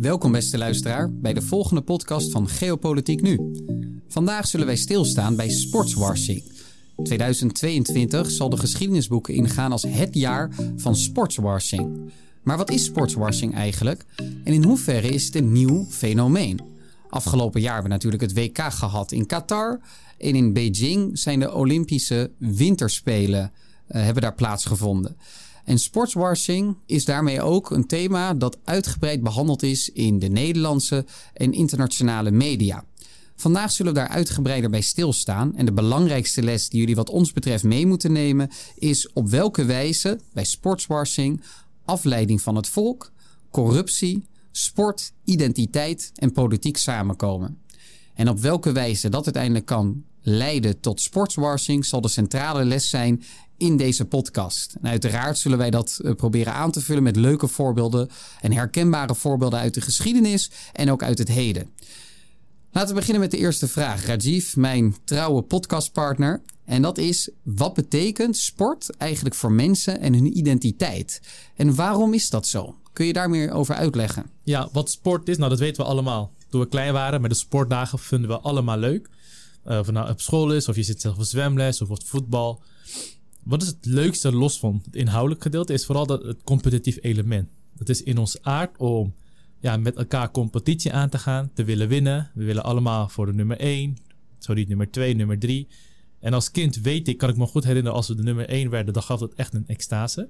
Welkom beste luisteraar bij de volgende podcast van Geopolitiek Nu. Vandaag zullen wij stilstaan bij sportswashing. 2022 zal de geschiedenisboeken ingaan als het jaar van sportswashing. Maar wat is sportswashing eigenlijk en in hoeverre is het een nieuw fenomeen? Afgelopen jaar hebben we natuurlijk het WK gehad in Qatar en in Beijing zijn de Olympische Winterspelen uh, hebben daar plaatsgevonden. En sportswashing is daarmee ook een thema dat uitgebreid behandeld is in de Nederlandse en internationale media. Vandaag zullen we daar uitgebreider bij stilstaan. En de belangrijkste les die jullie wat ons betreft mee moeten nemen is op welke wijze bij sportswashing afleiding van het volk, corruptie, sport, identiteit en politiek samenkomen. En op welke wijze dat uiteindelijk kan leiden tot sportswashing zal de centrale les zijn in deze podcast. En uiteraard zullen wij dat eh, proberen aan te vullen met leuke voorbeelden en herkenbare voorbeelden uit de geschiedenis en ook uit het heden. Laten we beginnen met de eerste vraag. Rajiv, mijn trouwe podcastpartner. En dat is: wat betekent sport eigenlijk voor mensen en hun identiteit? En waarom is dat zo? Kun je daar meer over uitleggen? Ja, wat sport is, nou dat weten we allemaal. Toen we klein waren met de sportdagen vinden we allemaal leuk. Uh, of het nou op school is, of je zit zelf op zwemles of op voetbal. Wat is het leukste los van het inhoudelijk gedeelte? Is vooral dat het competitief element. Het is in ons aard om ja, met elkaar competitie aan te gaan, te willen winnen. We willen allemaal voor de nummer 1, zo niet nummer 2, nummer 3. En als kind weet ik, kan ik me goed herinneren, als we de nummer 1 werden, dan gaf het echt een extase.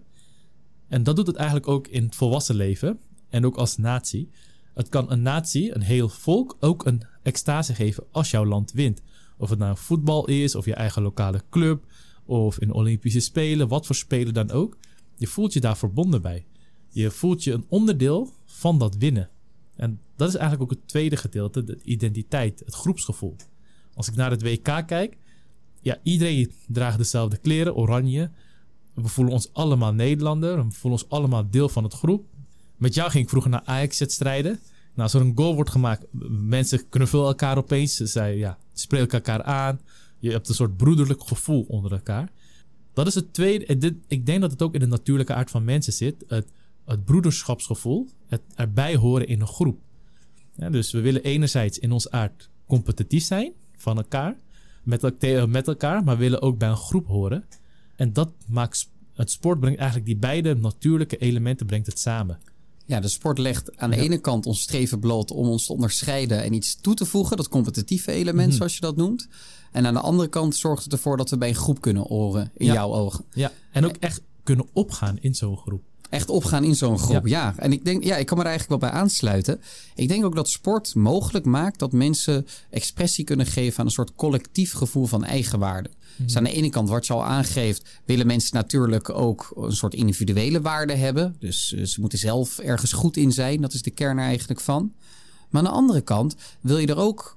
En dat doet het eigenlijk ook in het volwassen leven en ook als natie. Het kan een natie, een heel volk, ook een extase geven als jouw land wint. Of het nou voetbal is, of je eigen lokale club, of in Olympische Spelen, wat voor spelen dan ook. Je voelt je daar verbonden bij. Je voelt je een onderdeel van dat winnen. En dat is eigenlijk ook het tweede gedeelte, de identiteit, het groepsgevoel. Als ik naar het WK kijk, ja, iedereen draagt dezelfde kleren, oranje. We voelen ons allemaal Nederlander, we voelen ons allemaal deel van het groep. Met jou ging ik vroeger naar Ajax-strijden. Nou, als er een goal wordt gemaakt, mensen knuffelen elkaar opeens. Ze ja, spreken elkaar aan. Je hebt een soort broederlijk gevoel onder elkaar. Dat is het tweede. Dit, ik denk dat het ook in de natuurlijke aard van mensen zit. Het, het broederschapsgevoel. Het erbij horen in een groep. Dus we willen enerzijds in ons aard competitief zijn van elkaar. Met, met elkaar. Maar willen ook bij een groep horen. En dat maakt het sport brengt eigenlijk die beide natuurlijke elementen brengt het samen. Ja, de sport legt aan de ene kant ons streven bloot om ons te onderscheiden en iets toe te voegen, dat competitieve element, mhm. zoals je dat noemt. En aan de andere kant zorgt het ervoor dat we bij een groep kunnen oren, in jouw ogen. Ja, en ook echt kunnen opgaan in zo'n groep. Echt opgaan in zo'n groep, ja. En ik denk, ja, ik kan me er eigenlijk wel bij aansluiten. Ik denk ook dat sport mogelijk maakt dat mensen expressie kunnen geven aan een soort collectief gevoel van eigenwaarde. Dus aan de ene kant, wat je al aangeeft, willen mensen natuurlijk ook een soort individuele waarde hebben. Dus eh, ze moeten zelf ergens goed in zijn. Dat is de kern er eigenlijk van. Maar aan de andere kant wil je er ook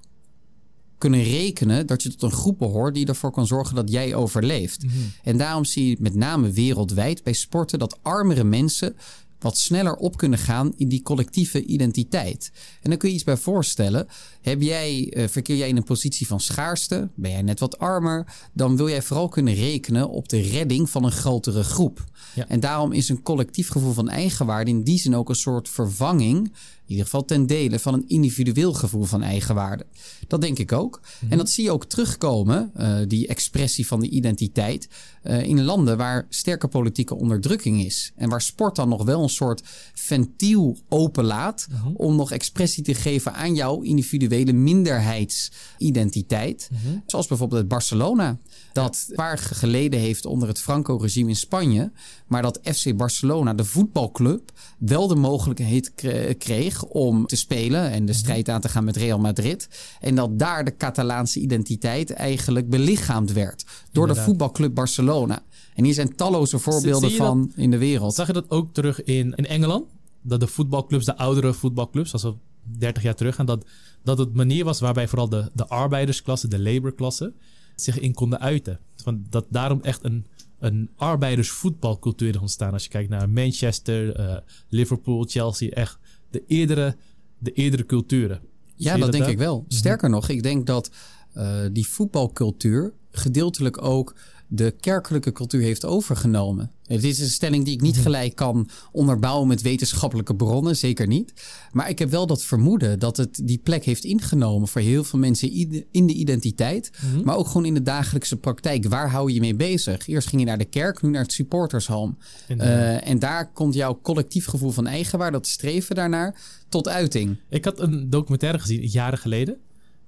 kunnen rekenen dat je tot een groep behoort die ervoor kan zorgen dat jij overleeft. Mhm. En daarom zie je met name wereldwijd bij sporten dat armere mensen wat sneller op kunnen gaan in die collectieve identiteit. En dan kun je iets bij voorstellen. Heb jij, uh, verkeer jij in een positie van schaarste? Ben jij net wat armer? Dan wil jij vooral kunnen rekenen op de redding van een grotere groep. Ja. En daarom is een collectief gevoel van eigenwaarde in die zin ook een soort vervanging in ieder geval ten dele van een individueel gevoel van eigenwaarde. Dat denk ik ook. En mhm. dat zie je ook terugkomen, uh, die expressie van de identiteit, uh, in landen waar sterke politieke onderdrukking is. En waar sport dan nog wel een soort ventiel openlaat mm om nog expressie te geven aan jouw individuele minderheidsidentiteit. Mhm. Zoals bijvoorbeeld het Barcelona, dat ja. paar geleden heeft onder het Franco-regime in Spanje, maar dat FC Barcelona, de voetbalclub, wel de mogelijkheid kreeg om te spelen en de mhm. strijd aan te gaan met Real Madrid. En dat daar de Catalaanse identiteit eigenlijk belichaamd werd door de voetbalclub Barcelona. En hier zijn talloze voorbeelden van in de wereld. Zag je dat ook terug in, in Engeland? Dat de voetbalclurs, de oudere voetbalclubs, als we 30 jaar terug gaan, dat, dat het manier was waarbij vooral de, de arbeidersklasse, de laborklasse, zich in konden uiten. Van dat daarom echt een een arbeidersvoetbalcultuur ontstaan. Als je kijkt naar Manchester, uh, Liverpool, Chelsea, echt de eerdere, de eerdere culturen. Ja, dat, denk ik wel. Mhm. Sterker nog, ik denk dat uh, die voetbalcultuur gedeeltelijk ook de kerkelijke cultuur heeft overgenomen. Het is een stelling die ik niet gelijk kan onderbouwen met wetenschappelijke bronnen, zeker niet. Maar ik heb wel dat vermoeden dat het die plek heeft ingenomen voor heel veel mensen in de identiteit, maar ook gewoon in de dagelijkse praktijk. Waar hou je je mee bezig? Eerst ging je naar de kerk, nu naar het supportershome. Uh, en daar komt jouw collectief gevoel van eigenwaarde, dat streven daarnaar, tot uiting. Ik had een documentaire gezien jaren geleden.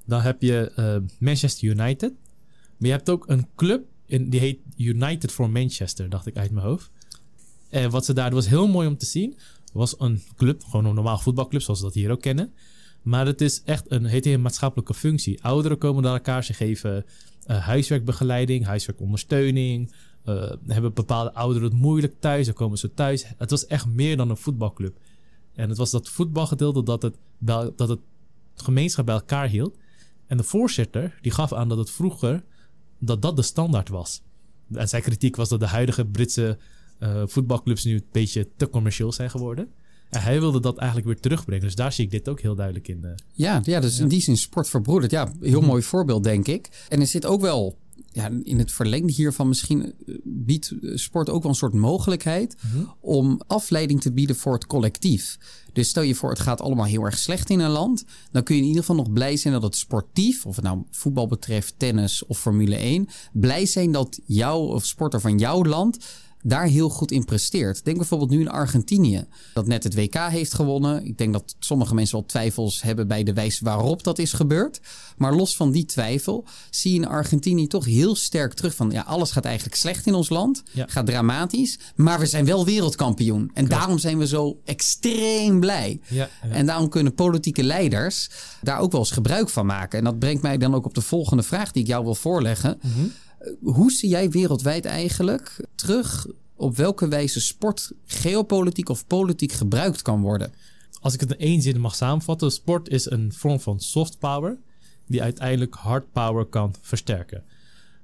Dan heb je uh, Manchester United. Maar je hebt ook een club in, die heet United for Manchester, dacht ik uit mijn hoofd. En wat ze daar, was heel mooi om te zien, was een club, gewoon een normaal voetbalclub zoals we dat hier ook kennen. Maar het is echt een, heet een maatschappelijke functie. Ouderen komen naar elkaar, ze geven uh, huiswerkbegeleiding, huiswerkondersteuning. Uh, hebben bepaalde ouderen het moeilijk thuis, dan komen ze thuis. Het was echt meer dan een voetbalclub. En het was dat voetbalgedeelte dat het, dat het gemeenschap bij elkaar hield. En de voorzitter die gaf aan dat het vroeger dat dat de standaard was. En zijn kritiek was dat de huidige Britse uh, voetbalclubs nu een beetje te commercieel zijn geworden. En hij wilde dat eigenlijk weer terugbrengen. Dus daar zie ik dit ook heel duidelijk in. Uh. Ja, ja, dus in die zin sport verbroederd. Ja, heel mhm. mooi voorbeeld, denk ik. En er zit ook wel ja, in het verlengde hiervan misschien eh, biedt sport ook wel een soort mogelijkheid mhm. om afleiding te bieden voor het collectief. Dus stel je voor, het gaat allemaal heel erg slecht in een land. Dan kun je in ieder geval nog blij zijn dat het sportief, of het nou voetbal betreft, tennis of Formule 1, blij zijn dat jouw of sporter van jouw land daar heel goed in presteert. Denk bijvoorbeeld nu in Argentinië, dat net het WK heeft gewonnen. Ik denk dat sommige mensen wel twijfels hebben bij de wijze waarop dat is gebeurd. Maar los van die twijfel zie je in Argentinië toch heel sterk terug van... ja, alles gaat eigenlijk slecht in ons land, gaat dramatisch... maar we zijn wel wereldkampioen. En daarom zijn we zo extreem blij. Ja, En daarom kunnen politieke leiders daar ook wel eens gebruik van maken. En dat brengt mij dan ook op de volgende vraag die ik jou wil voorleggen... Mhm. Hoe zie jij wereldwijd eigenlijk terug op welke wijze sport geopolitiek of politiek gebruikt kan worden? Als ik het in één zin mag samenvatten, sport is een vorm van soft power die uiteindelijk hard power kan versterken.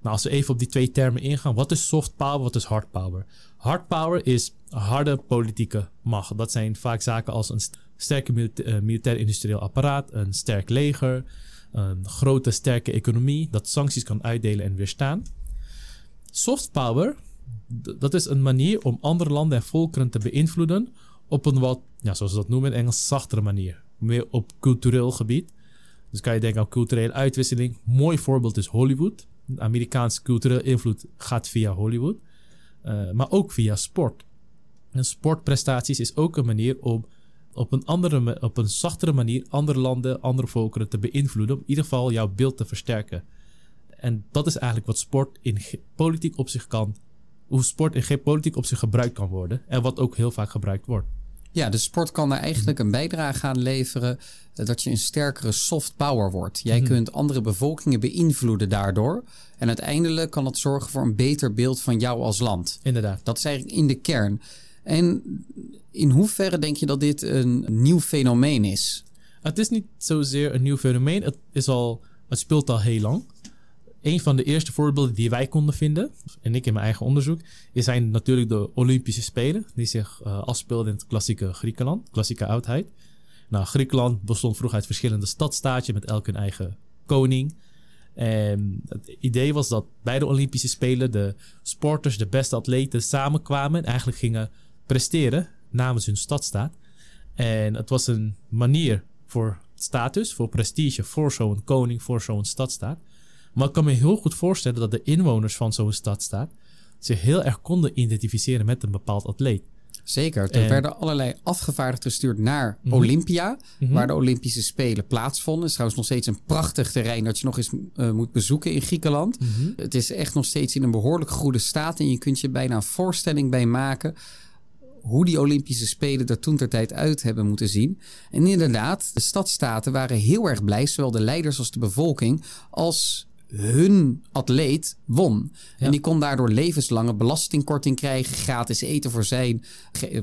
Nou, als we even op die twee termen ingaan, wat is soft power, wat is hard power? Hard power is harde politieke macht. Dat zijn vaak zaken als een sterke eh, militair-industrieel apparaat, een sterk leger, een grote sterke economie dat sancties kan uitdelen en weerstaan. Soft power, dat is een manier om andere landen en volkeren te beïnvloeden op een wat, ja, zoals ze dat noemen in Engels, zachtere manier. Meer op cultureel gebied. Dus kan je denken aan culturele uitwisseling. Mooi voorbeeld is Hollywood. Amerikaanse culturele invloed gaat via Hollywood. Uh, maar ook via sport. En sportprestaties is ook een manier om op een, andere, op een zachtere manier andere landen, andere volkeren te beïnvloeden. Om in ieder geval jouw beeld te versterken. En dat is eigenlijk wat sport in politiek op zich kan. Hoe sport in geen politiek op zich gebruikt kan worden. En wat ook heel vaak gebruikt wordt. Ja, de sport kan daar eigenlijk een bijdrage aan leveren eh, dat je een sterkere soft power wordt. Jij mhm. kunt andere bevolkingen beïnvloeden daardoor. En uiteindelijk kan dat zorgen voor een beter beeld van jou als land. Inderdaad. Dat is eigenlijk in de kern. En in hoeverre denk je dat dit een nieuw fenomeen is? Het is niet zozeer een nieuw fenomeen. Het, is al, het speelt al heel lang. Een van de eerste voorbeelden die wij konden vinden, en ik in mijn eigen onderzoek, zijn natuurlijk de Olympische Spelen, die zich uh, afspeelden in het klassieke Griekenland, klassieke oudheid. Nou, Griekenland bestond vroeger uit verschillende stadstaatjes met elk hun eigen koning. En het idee was dat bij de Olympische Spelen de sporters, de beste atleten samenkwamen en eigenlijk gingen presteren namens hun stadstaat. En het was een manier voor status, voor prestige, voor zo'n koning, voor zo'n stadstaat. Maar ik kan me heel goed voorstellen dat de inwoners van zo'n stadstaat zich heel erg konden identificeren met een bepaald atleet. Zeker. Er werden allerlei afgevaardigden gestuurd naar mhm. Olympia, mhm. waar de Olympische Spelen plaatsvonden. Het is trouwens nog steeds een prachtig terrein dat je nog eens uh, moet bezoeken in Griekenland. Mhm. Het is echt nog steeds in een behoorlijk goede staat en je kunt je bijna een voorstelling bij maken hoe die Olympische Spelen er toen ter tijd uit hebben moeten zien. En inderdaad, de stadstaten waren heel erg blij, zowel de leiders als de bevolking, als hun atleet won. En die kon daardoor levenslange belastingkorting krijgen, gratis eten voor zijn,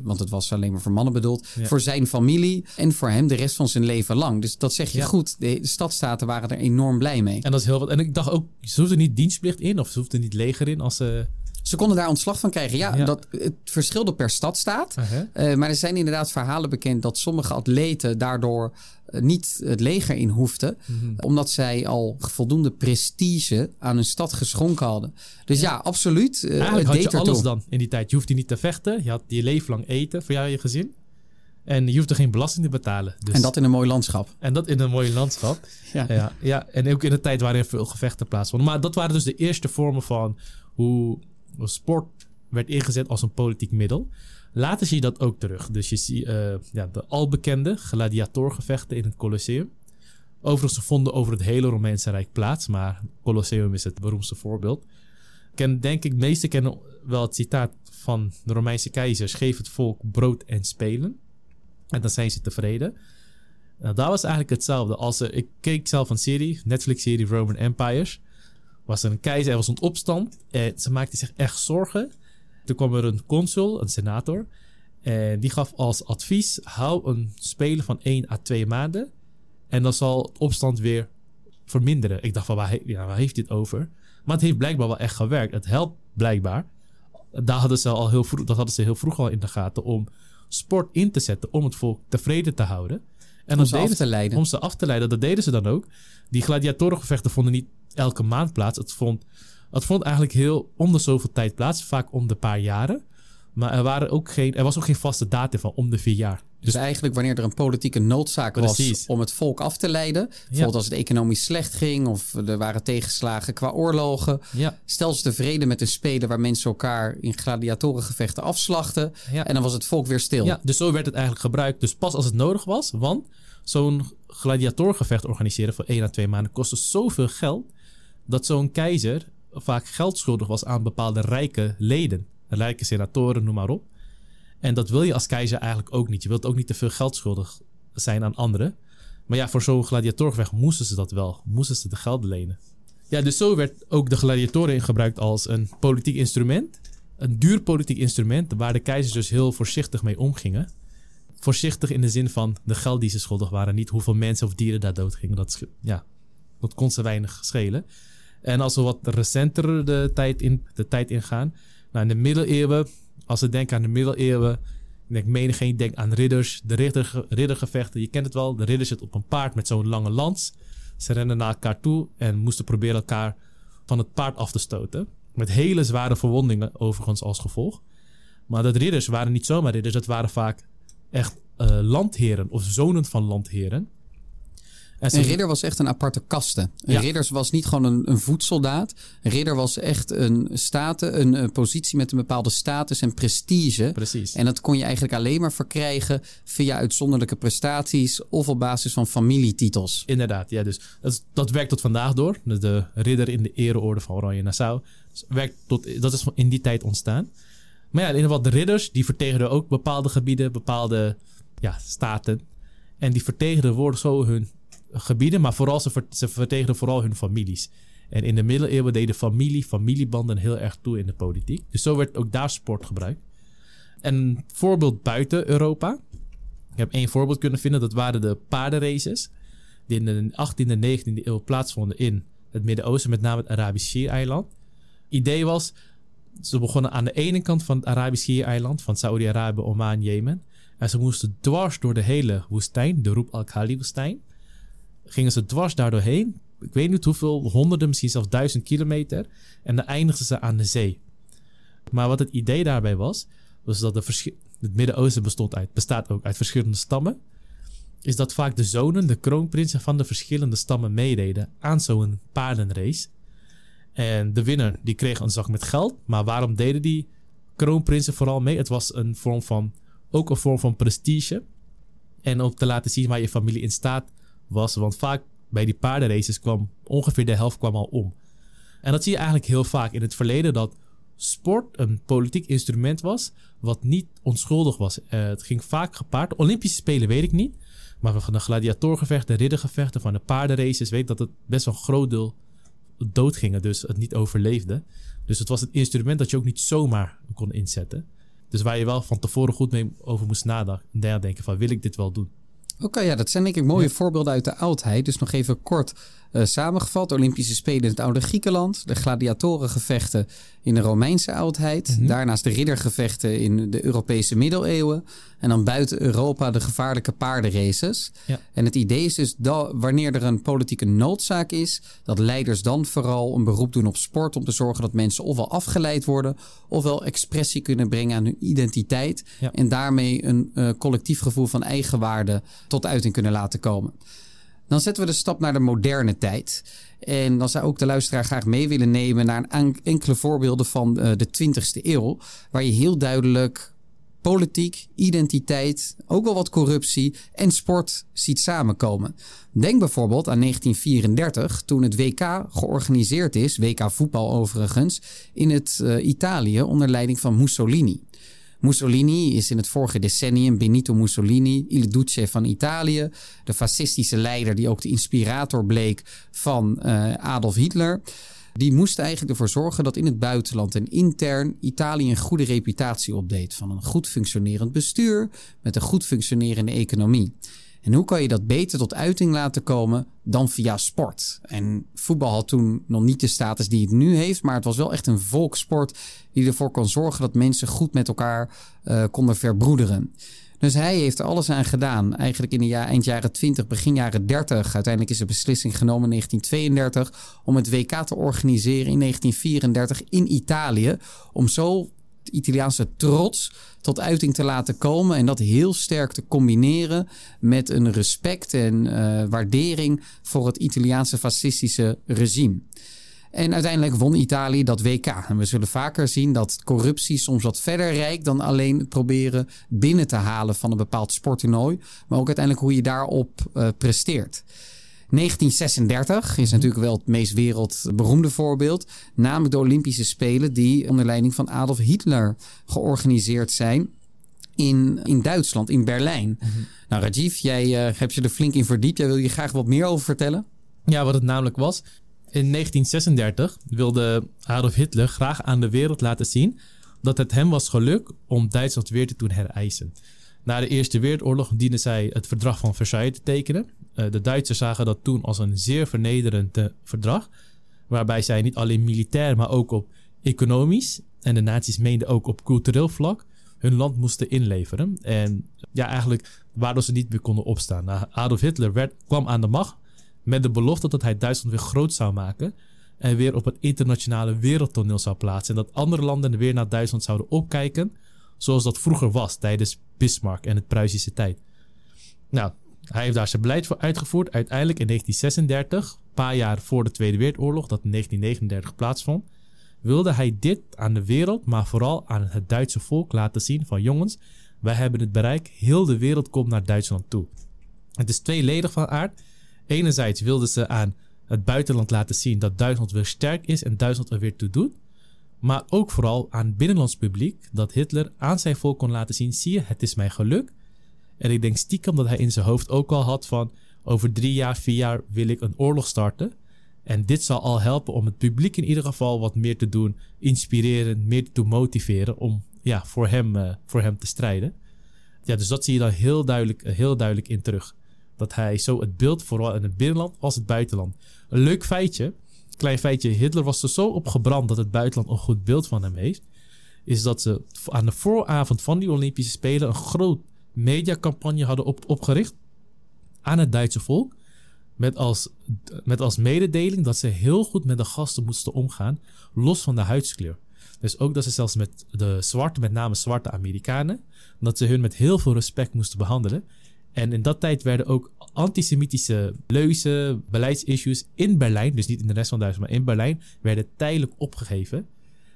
want het was alleen maar voor mannen bedoeld, voor zijn familie en voor hem de rest van zijn leven lang. Dus dat zeg je goed. De, de stadstaten waren er enorm blij mee. En dat is heel wat. En ik dacht ook, ze hoefden niet dienstplicht in of ze hoefden niet leger in als ze Ze konden daar ontslag van krijgen. Ja, Ja. Dat, het verschilde per stadstaat. Uh-huh. Eh, maar er zijn inderdaad verhalen bekend dat sommige atleten daardoor eh, niet het leger in hoefden. Mhm. Omdat zij al voldoende prestige aan hun stad geschonken hadden. Dus ja, absoluut. Eigenlijk het had je deed alles ertoe. dan in die tijd. Je hoefde niet te vechten. Je had je leven lang eten voor jou en je gezin. En je hoefde geen belasting te betalen. Dus, En dat in een mooi landschap. en dat in een mooi landschap. Ja. Ja, ja, en ook in een tijd waarin veel gevechten plaatsvonden. Maar dat waren dus de eerste vormen van hoe sport werd ingezet als een politiek middel. Later zie je dat ook terug. Dus je ziet eh, ja, de albekende gladiatorgevechten in het Colosseum. Overigens, ze vonden over het hele Romeinse Rijk plaats, maar Colosseum is het beroemdste voorbeeld. Ken, denk ik, meesten kennen wel het citaat van de Romeinse keizers: geef het volk brood en spelen. En dan zijn ze tevreden. Nou, dat was eigenlijk hetzelfde. Als er, ik keek zelf een serie, Netflix-serie Roman Empires. Was er een keizer, er was een opstand. En ze maakte zich echt zorgen. Toen kwam er een consul, een senator. En die gaf als advies: hou een speler van 1 à 2 maanden. En dan zal het opstand weer verminderen. Ik dacht van waar, he- ja, waar heeft dit over? Maar het heeft blijkbaar wel echt gewerkt. Het helpt blijkbaar. Daar hadden ze al heel vroeg, dat hadden ze heel vroeg al in de gaten om sport in te zetten om het volk tevreden te houden. En Om ze af te leiden. om ze af te leiden. Dat deden ze dan ook. Die gladiatorengevechten vonden niet elke maand plaats. Het vond, het vond eigenlijk heel om de zoveel tijd plaats. Vaak om de paar jaren. Maar er, waren ook geen, er was ook geen vaste datum van om de vier jaar. Dus eigenlijk wanneer er een politieke noodzaak was om het volk af te leiden. Bijvoorbeeld als het economisch slecht ging of er waren tegenslagen qua oorlogen. Ja, Stel ze tevreden met een speler waar mensen elkaar in gladiatorengevechten afslachten. ja. En dan was het volk weer stil. ja, dus zo werd het eigenlijk gebruikt. Dus pas als het nodig was. Want zo'n gladiatorgevecht organiseren voor één à twee maanden kostte zoveel geld. Dat zo'n keizer vaak geld schuldig was aan bepaalde rijke leden. Rijke senatoren, noem maar op. En dat wil je als keizer eigenlijk ook niet. Je wilt ook niet te veel geld schuldig zijn aan anderen. Maar ja, voor zo'n gladiatorgevecht moesten ze dat wel. Moesten ze de geld lenen. Ja, dus zo werd ook de gladiatoren gebruikt als een politiek instrument. Een duur politiek instrument waar de keizers dus heel voorzichtig mee omgingen. Voorzichtig in de zin van de geld die ze schuldig waren. Niet hoeveel mensen of dieren daar dood gingen. Dat, ja, dat kon ze weinig schelen. En als we wat recenter de tijd, in, de tijd ingaan. Nou, in de middeleeuwen, als we denken aan de middeleeuwen. Ik denk menigeen denkt aan ridders, de ridder, riddergevechten. Je kent het wel. De ridder zit op een paard met zo'n lange lans. Ze rennen naar elkaar toe en moesten proberen elkaar van het paard af te stoten. Met hele zware verwondingen overigens als gevolg. Maar dat ridders waren niet zomaar ridders. Dat waren vaak echt eh, landheren of zonen van landheren. Een ridder was echt een aparte kaste. Een ridder was niet gewoon een, een voedsoldaat. Een ridder was echt een staten, een, eh, positie met een bepaalde status en prestige. Precies. En dat kon je eigenlijk alleen maar verkrijgen via uitzonderlijke prestaties of op basis van familietitels. Inderdaad, ja. Dus dat, werkt tot vandaag door. De, de ridder in de ereorde van Oranje Nassau. Dus werkt tot, dat is in die tijd ontstaan. Maar ja, in ieder geval, de ridders die vertegenden ook bepaalde gebieden, bepaalde ja, staten. En die vertegenden worden zo hun gebieden, maar vooral ze, ver, vooral hun families. En in de middeleeuwen deden familie, familiebanden heel erg toe in de politiek. Dus zo werd ook daar sport gebruikt. En een voorbeeld buiten Europa. Ik heb één voorbeeld kunnen vinden. Dat waren de paardenraces. Die in de 18e en 19e eeuw plaatsvonden in het Midden-Oosten. Met name het Arabisch Schiereiland. Idee was, ze begonnen aan de ene kant van het Arabisch Schiereiland. Van Saudi-Arabië, Oman, Jemen. En ze moesten dwars door de hele woestijn. De Roep al-Khali-woestijn. Gingen ze dwars daardoor heen. Ik weet niet hoeveel, honderden, misschien zelfs duizend kilometer. En dan eindigden ze aan de zee. Maar wat het idee daarbij was, was dat de het Midden-Oosten bestond uit, bestaat ook uit verschillende stammen. Is dat vaak de zonen, de kroonprinsen van de verschillende stammen meededen aan zo'n paardenrace. En de winnaar die kreeg een zak met geld. Maar waarom deden die kroonprinsen vooral mee? Het was een vorm van, ook een vorm van prestige. En om te laten zien waar je familie in staat was. Want vaak bij die paardenraces kwam ongeveer de helft kwam al om. En dat zie je eigenlijk heel vaak in het verleden dat sport een politiek instrument was wat niet onschuldig was. Eh, het ging vaak gepaard. Olympische Spelen weet ik niet. Maar van de gladiatorgevechten, riddergevechten, van de paardenraces weet ik dat het best wel een groot deel dood gingen. Dus het niet overleefde. Dus het was een instrument dat je ook niet zomaar kon inzetten. Dus waar je wel van tevoren goed mee over moest nadenken. nadenken van wil ik dit wel doen? Oké, ja, dat zijn denk ik mooie Ja. voorbeelden uit de oudheid. Dus nog even kort. Uh, samengevat, Olympische Spelen in het oude Griekenland, de gladiatorengevechten in de Romeinse oudheid, mhm. daarnaast de riddergevechten in de Europese middeleeuwen en dan buiten Europa de gevaarlijke paardenraces. Ja. En het idee is dus dat wanneer er een politieke noodzaak is, dat leiders dan vooral een beroep doen op sport om te zorgen dat mensen ofwel afgeleid worden, ofwel expressie kunnen brengen aan hun identiteit en daarmee een uh, collectief gevoel van eigenwaarde tot uiting kunnen laten komen. Dan zetten we de stap naar de moderne tijd. En dan zou ook de luisteraar graag mee willen nemen naar enkele voorbeelden van uh, de 20e eeuw. Waar je heel duidelijk politiek, identiteit, ook wel wat corruptie en sport ziet samenkomen. Denk bijvoorbeeld aan 1934, toen het WK georganiseerd is, WK voetbal overigens, in het uh, Italië onder leiding van Mussolini. Mussolini is in het vorige decennium Benito Mussolini, Il Duce van Italië, de fascistische leider die ook de inspirator bleek van uh, Adolf Hitler. Die moest eigenlijk ervoor zorgen dat in het buitenland en intern Italië een goede reputatie opdeed van een goed functionerend bestuur met een goed functionerende economie. En hoe kan je dat beter tot uiting laten komen dan via sport? En voetbal had toen nog niet de status die het nu heeft, maar het was wel echt een volkssport die ervoor kon zorgen dat mensen goed met elkaar uh, konden verbroederen. Dus hij heeft er alles aan gedaan. Eigenlijk in de jaar, eind jaren 20, begin jaren 30. Uiteindelijk is de beslissing genomen in 1932 om het WK te organiseren in 1934 in Italië. Om zo Italiaanse trots tot uiting te laten komen. En dat heel sterk te combineren met een respect en uh, waardering voor het Italiaanse fascistische regime. En uiteindelijk won Italië dat WK. En we zullen vaker zien dat corruptie soms wat verder reikt dan alleen proberen binnen te halen van een bepaald sporttoernooi. Maar ook uiteindelijk hoe je daarop uh, presteert. 1936 is natuurlijk wel het meest wereldberoemde voorbeeld. Namelijk de Olympische Spelen die onder leiding van Adolf Hitler georganiseerd zijn in, in Duitsland, in Berlijn. Mhm. Nou, Rajiv, jij uh, hebt je er flink in verdiept. Jij wil je graag wat meer over vertellen? Ja, wat het namelijk was. In 1936 wilde Adolf Hitler graag aan de wereld laten zien dat het hem was gelukt om Duitsland weer te doen hereisen. Na de Eerste Wereldoorlog dienden zij het verdrag van Versailles te tekenen. Eh, de Duitsers zagen dat toen als een zeer vernederend eh, verdrag, waarbij zij niet alleen militair, maar ook op economisch en de nazi's meenden ook op cultureel vlak hun land moesten inleveren. En ja, eigenlijk waardoor ze niet meer konden opstaan. Nou, Adolf Hitler kwam aan de macht met de belofte dat hij Duitsland weer groot zou maken en weer op het internationale wereldtoneel zou plaatsen. En dat andere landen weer naar Duitsland zouden opkijken, zoals dat vroeger was tijdens Bismarck en het Pruisische tijd. Nou, hij heeft daar zijn beleid voor uitgevoerd. Uiteindelijk in 1936, een paar jaar voor de Tweede Wereldoorlog, dat in 1939 plaatsvond, wilde hij dit aan de wereld, maar vooral aan het Duitse volk laten zien van jongens, wij hebben het bereik, heel de wereld komt naar Duitsland toe. Het is tweeledig van aard. Enerzijds wilden ze aan het buitenland laten zien dat Duitsland weer sterk is en Duitsland er weer toe doet. Maar ook vooral aan binnenlands publiek dat Hitler aan zijn volk kon laten zien: zie je, het is mij geluk. En ik denk stiekem dat hij in zijn hoofd ook al had van over drie jaar, vier jaar wil ik een oorlog starten. En dit zal al helpen om het publiek in ieder geval wat meer te doen, inspireren, meer te motiveren om ja, voor, hem, uh, voor hem te strijden. Ja, dus dat zie je dan heel duidelijk, heel duidelijk in terug dat hij zo het beeld, vooral in het binnenland als het buitenland. Een leuk feitje, klein feitje, Hitler was er zo opgebrand dat het buitenland een goed beeld van hem heeft, is dat ze aan de vooravond van die Olympische Spelen een groot mediacampagne hadden op, opgericht aan het Duitse volk. Met als, met als mededeling dat ze heel goed met de gasten moesten omgaan, los van de huidskleur. Dus ook dat ze zelfs met de zwarte, met name zwarte Amerikanen, dat ze hun met heel veel respect moesten behandelen. En in dat tijd werden ook antisemitische leuzen, beleidsissues in Berlijn, dus niet in de rest van Duitsland, maar in Berlijn, werden tijdelijk opgegeven.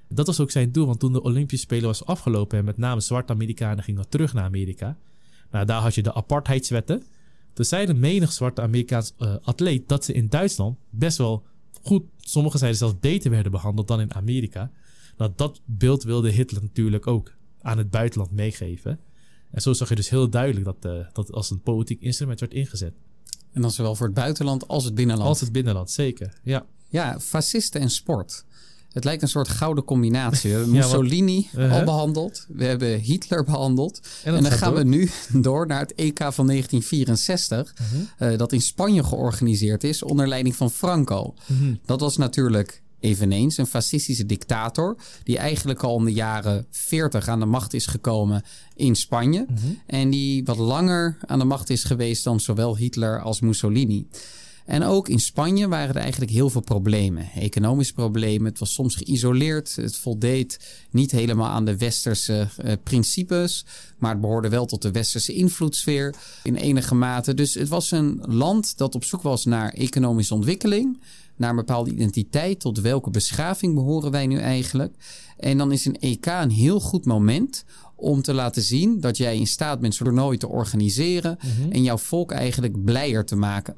Dat was ook zijn doel, want toen de Olympische Spelen was afgelopen en met name zwarte Amerikanen gingen terug naar Amerika, nou, daar had je de apartheidswetten. Toen zei de menig zwarte Amerikaans uh, atleet dat ze in Duitsland best wel goed, sommigen zeiden zelfs beter werden behandeld dan in Amerika. Nou, dat beeld wilde Hitler natuurlijk ook aan het buitenland meegeven. En zo zag je dus heel duidelijk dat uh, dat als een politiek instrument werd ingezet. En dan zowel voor het buitenland als het binnenland. Als het binnenland, zeker. Ja. Ja, fascisten en sport. Het lijkt een soort gouden combinatie. We hebben Ja, wat- Mussolini Uh-huh. al behandeld. We hebben Hitler behandeld. En, dan gaan door. we nu door naar het EK van 1964. Mhm. eh, dat in Spanje georganiseerd is onder leiding van Franco. Mhm. Dat was natuurlijk eveneens een fascistische dictator. Die eigenlijk al in de jaren 40 aan de macht is gekomen in Spanje. Mhm. En die wat langer aan de macht is geweest dan zowel Hitler als Mussolini. En ook in Spanje waren er eigenlijk heel veel problemen. Economische problemen. Het was soms geïsoleerd. Het voldeed niet helemaal aan de westerse eh, principes. Maar het behoorde wel tot de westerse invloedssfeer in enige mate. Dus het was een land dat op zoek was naar economische ontwikkeling. Naar een bepaalde identiteit. Tot welke beschaving behoren wij nu eigenlijk? En dan is een EK een heel goed moment om te laten zien dat jij in staat bent zo'n toernooi te organiseren. Mhm. En jouw volk eigenlijk blijer te maken.